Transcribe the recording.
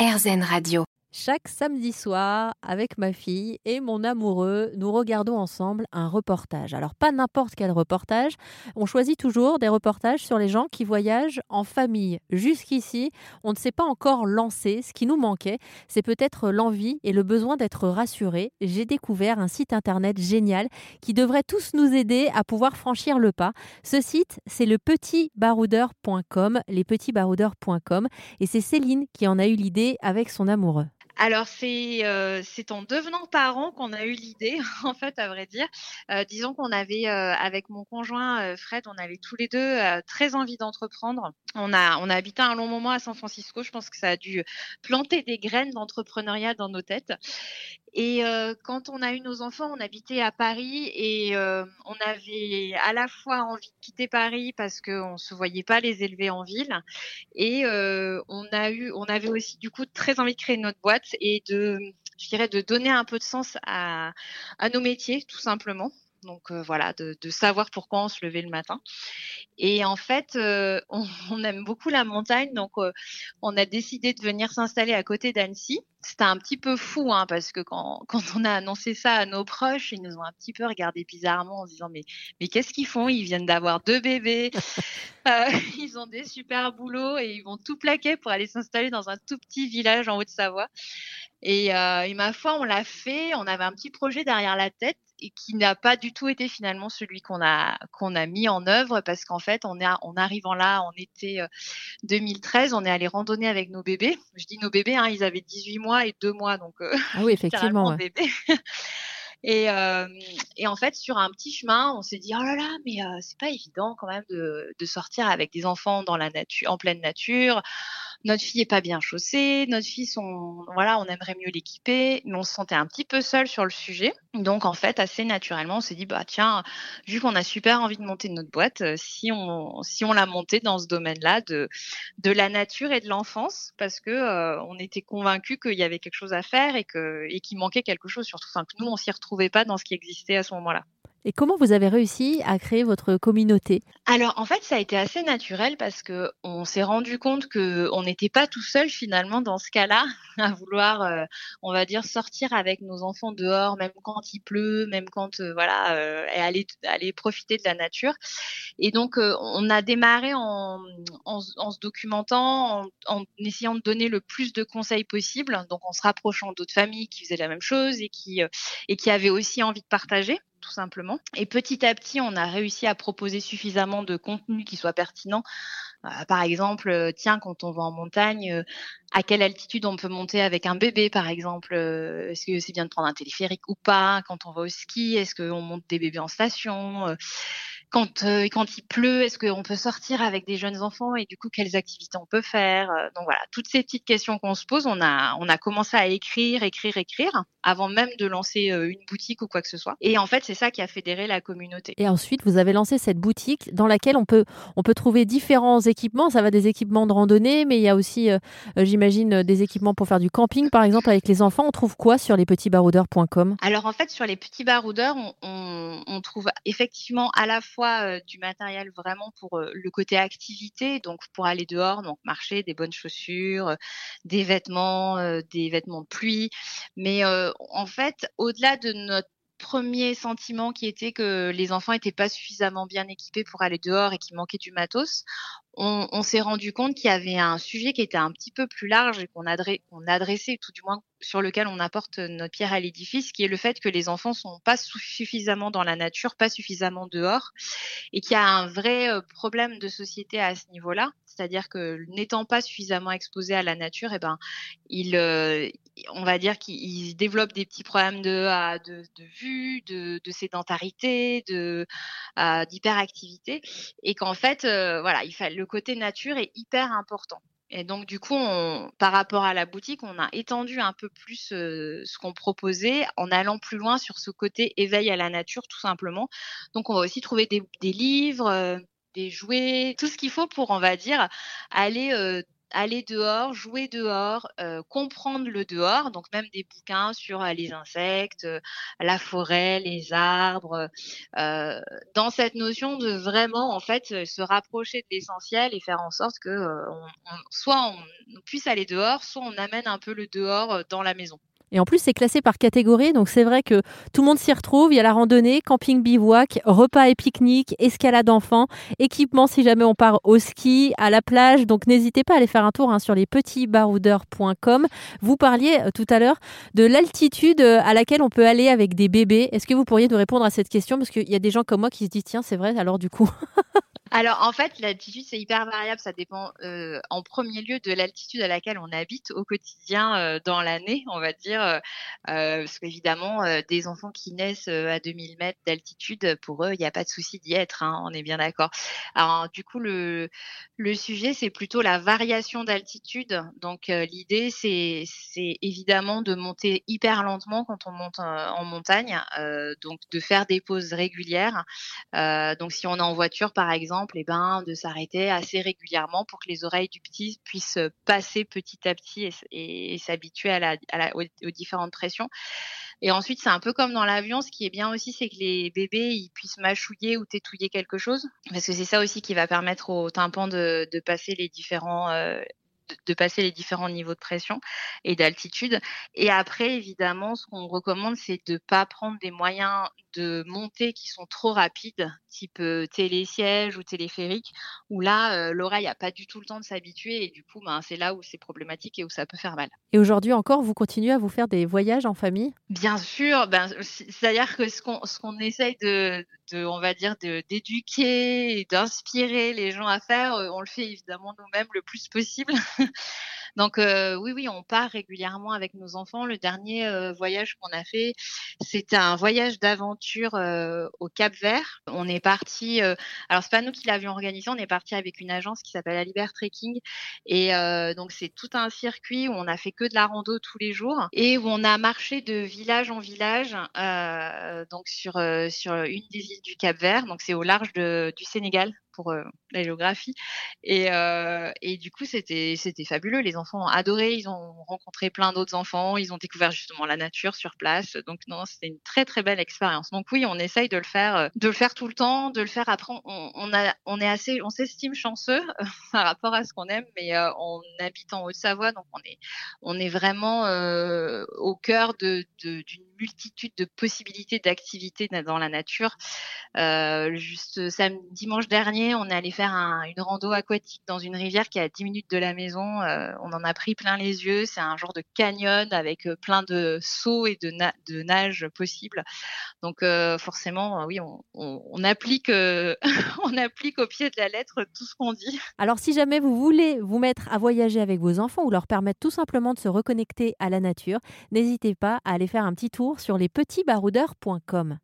RZN Radio. Chaque samedi soir, avec ma fille et mon amoureux, nous regardons ensemble un reportage. Alors pas n'importe quel reportage, on choisit toujours des reportages sur les gens qui voyagent en famille. Jusqu'ici, on ne s'est pas encore lancé. Ce qui nous manquait, c'est peut-être l'envie et le besoin d'être rassuré. J'ai découvert un site internet génial qui devrait tous nous aider à pouvoir franchir le pas. Ce site, c'est le petitbaroudeur.com, lespetitsbaroudeurs.com, et c'est Céline qui en a eu l'idée avec son amoureux. Alors c'est euh, c'est en devenant parents qu'on a eu l'idée, en fait, à vrai dire. Euh, disons qu'on avait euh, avec mon conjoint Fred, on avait tous les deux très envie d'entreprendre. On a on a habité un long moment à San Francisco. Je pense que ça a dû planter des graines d'entrepreneuriat dans nos têtes. Et quand on a eu nos enfants, on habitait à Paris et on avait à la fois envie de quitter Paris parce qu'on se voyait pas les élever en ville et on a eu, on avait aussi du coup très envie de créer notre boîte et de, donner un peu de sens à, nos métiers tout simplement. Donc voilà, de, de, savoir pourquoi on se levait le matin. Et en fait, euh, on, aime beaucoup la montagne, donc euh, on a décidé de venir s'installer à côté d'Annecy. C'était un petit peu fou, hein, parce que quand, quand, on a annoncé ça à nos proches, ils nous ont un petit peu regardé bizarrement en se disant mais, mais qu'est-ce qu'ils font? Ils viennent d'avoir deux bébés, euh, ils ont des super boulots et ils vont tout plaquer pour aller s'installer dans un tout petit village en Haute-Savoie. Et, et ma foi, on l'a fait. On avait un petit projet derrière la tête et qui n'a pas du tout été finalement celui qu'on a qu'on a mis en œuvre parce qu'en fait on est en arrivant là en été 2013 on est allé randonner avec nos bébés. Je dis nos bébés hein, ils avaient 18 mois et 2 mois donc euh, ah oui effectivement bébé. Et, euh, et, en fait, sur un petit chemin, on s'est dit oh là là, mais euh, c'est pas évident quand même de, de, sortir avec des enfants dans la nature, en pleine nature notre fille est pas bien chaussée, notre fille, voilà, on aimerait mieux l'équiper, mais on se sentait un petit peu seul sur le sujet. Donc, en fait, assez naturellement, on s'est dit, bah, tiens, vu qu'on a super envie de monter notre boîte, euh, si on, si on l'a montée dans ce domaine-là de, de la nature et de l'enfance, parce que euh, on était convaincus qu'il y avait quelque chose à faire et que, et qu'il manquait quelque chose, surtout, enfin, que nous, on s'y retrouvait pas dans ce qui existait à ce moment-là. Et comment vous avez réussi à créer votre communauté? Alors en fait, ça a été assez naturel parce que on s'est rendu compte que on n'était pas tout seul finalement dans ce cas-là à vouloir, euh, on va dire, sortir avec nos enfants dehors, même quand il pleut, même quand euh, voilà, euh, et aller profiter de la nature. Et donc on a démarré en, se documentant, en, essayant de donner le plus de conseils possible, donc en se rapprochant d'autres familles qui faisaient la même chose et qui avaient aussi envie de partager tout simplement. Et petit à petit, on a réussi à proposer suffisamment de contenu qui soit pertinent. Euh, par exemple, euh, tiens, quand on va en montagne, euh, à quelle altitude on peut monter avec un bébé, par exemple Est-ce que c'est bien de prendre un téléphérique ou pas? Quand on va au ski, est-ce qu'on monte des bébés en station? Quand, il pleut, est-ce qu'on peut sortir avec des jeunes enfants? Et du coup quelles activités on peut faire? Donc voilà, toutes ces petites questions qu'on se pose, on a commencé à écrire, écrire, écrire avant même de lancer euh, une boutique ou quoi que ce soit. Et en fait, c'est ça qui a fédéré la communauté. Et ensuite, vous avez lancé cette boutique dans laquelle on peut on peut trouver différents équipements. Ça va des équipements de randonnée, mais il y a aussi, j'imagine, des équipements pour faire du camping, par exemple, avec les enfants. On trouve quoi sur lespetitsbaroudeurs.com Alors en fait, sur les petits baroudeurs, on, on, on trouve effectivement à la fois euh, du matériel vraiment pour euh, le côté activité, donc pour aller dehors, donc marcher, des bonnes chaussures, euh, des vêtements, des vêtements de pluie. Mais en fait, au-delà de notre premier sentiment qui était que les enfants n'étaient pas suffisamment bien équipés pour aller dehors et qu'il manquait du matos, on, s'est rendu compte qu'il y avait un sujet qui était un petit peu plus large et qu'on adressait, tout du moins sur lequel on apporte notre pierre à l'édifice, qui est le fait que les enfants sont pas suffisamment dans la nature, pas suffisamment dehors, et qu'il y a un vrai euh, problème de société à ce niveau-là. C'est-à-dire que n'étant pas suffisamment exposés à la nature, eh ben, ils, euh, on va dire qu'ils développent des petits problèmes de, de, de vue, de, de sédentarité, de d'hyperactivité, et qu'en fait, euh, voilà, le côté nature est hyper important. Et donc, du coup, par rapport à la boutique, on a étendu un peu plus euh, ce qu'on proposait en allant plus loin sur ce côté éveil à la nature, tout simplement. Donc, on va aussi trouver des, livres, euh, des jouets, tout ce qu'il faut pour, on va dire, aller aller dehors, jouer dehors, comprendre le dehors, donc même des bouquins sur les insectes, la forêt, les arbres, dans cette notion de vraiment en fait se rapprocher de l'essentiel et faire en sorte que soit on puisse aller dehors, soit on amène un peu le dehors dans la maison. Et en plus, c'est classé par catégorie, donc c'est vrai que tout le monde s'y retrouve. Il y a la randonnée, camping bivouac, repas et pique-nique, escalade enfant, équipement si jamais on part au ski, à la plage. Donc n'hésitez pas à aller faire un tour hein, sur lespetitsbaroudeurs.com. Vous parliez euh, tout à l'heure de l'altitude euh, à laquelle on peut aller avec des bébés. Est-ce que vous pourriez nous répondre à cette question? Parce qu'il y a des gens comme moi qui se disent, tiens, c'est vrai, alors du coup. Alors en fait, l'altitude c'est hyper variable, ça dépend euh, en premier lieu de l'altitude à laquelle on habite au quotidien euh, dans l'année, on va dire, euh, parce qu'évidemment des enfants qui naissent à 2000 mètres d'altitude, pour eux il n'y a pas de souci d'y être, hein, on est bien d'accord. Alors du coup le le sujet c'est plutôt la variation d'altitude, donc l'idée c'est c'est évidemment de monter hyper lentement quand on monte en montagne, donc de faire des pauses régulières. donc si on est en voiture par exemple et eh ben, de s'arrêter assez régulièrement pour que les oreilles du petit puissent passer petit à petit et, s'habituer aux, différentes pressions. Et ensuite, c'est un peu comme dans l'avion. Ce qui est bien aussi, c'est que les bébés ils puissent mâchouiller ou tétouiller quelque chose, parce que c'est ça aussi qui va permettre au tympan de, passer les différents euh, de passer les différents niveaux de pression et d'altitude. Et après, évidemment, ce qu'on recommande, c'est de ne pas prendre des moyens de montée qui sont trop rapides, type euh, télésiège ou téléphérique, où là, euh, l'oreille n'a pas du tout le temps de s'habituer et du coup, ben, c'est là où c'est problématique et où ça peut faire mal. Et aujourd'hui encore, vous continuez à vous faire des voyages en famille? Bien sûr, ben, c'est-à-dire que ce qu'on, ce qu'on essaye de, de, on va dire, de, d'éduquer et d'inspirer les gens à faire, on le fait évidemment nous-mêmes le plus possible. Donc euh, oui, oui, on part régulièrement avec nos enfants. Le dernier euh, voyage qu'on a fait, c'était un voyage d'aventure euh, au Cap Vert. On est parti. alors c'est pas nous qui l'avions organisé. On est parti avec une agence qui s'appelle Aliber Trekking. Et donc c'est tout un circuit où on a fait que de la rando tous les jours et où on a marché de village en village. donc sur sur une des îles du Cap Vert. Donc c'est au large de, du Sénégal euh, la géographie. Et, euh, et du coup, c'était fabuleux. Les enfants ont adoré. Ils ont rencontré plein d'autres enfants. Ils ont découvert justement la nature sur place. Donc non, c'était une très très belle expérience. Donc oui, on essaye de le faire, euh, de le faire tout le temps, de le faire après. On, a, on est assez, on s'estime chanceux par rapport à ce qu'on aime, mais on habite en Haute-Savoie, donc on est, on est vraiment au cœur d'une multitude de possibilités d'activités dans la nature. Euh, juste samedi, dimanche dernier, on est allé faire une rando aquatique dans une rivière qui est à 10 minutes de la maison. Euh, on en a pris plein les yeux. C'est un genre de canyon avec euh, plein de sauts et de, de nage possibles. Donc forcément, oui, on applique, on applique au pied de la lettre tout ce qu'on dit. Alors si jamais vous voulez vous mettre à voyager avec vos enfants ou leur permettre tout simplement de se reconnecter à la nature, n'hésitez pas à aller faire un petit tour sur lespetitsbaroudeurs.com.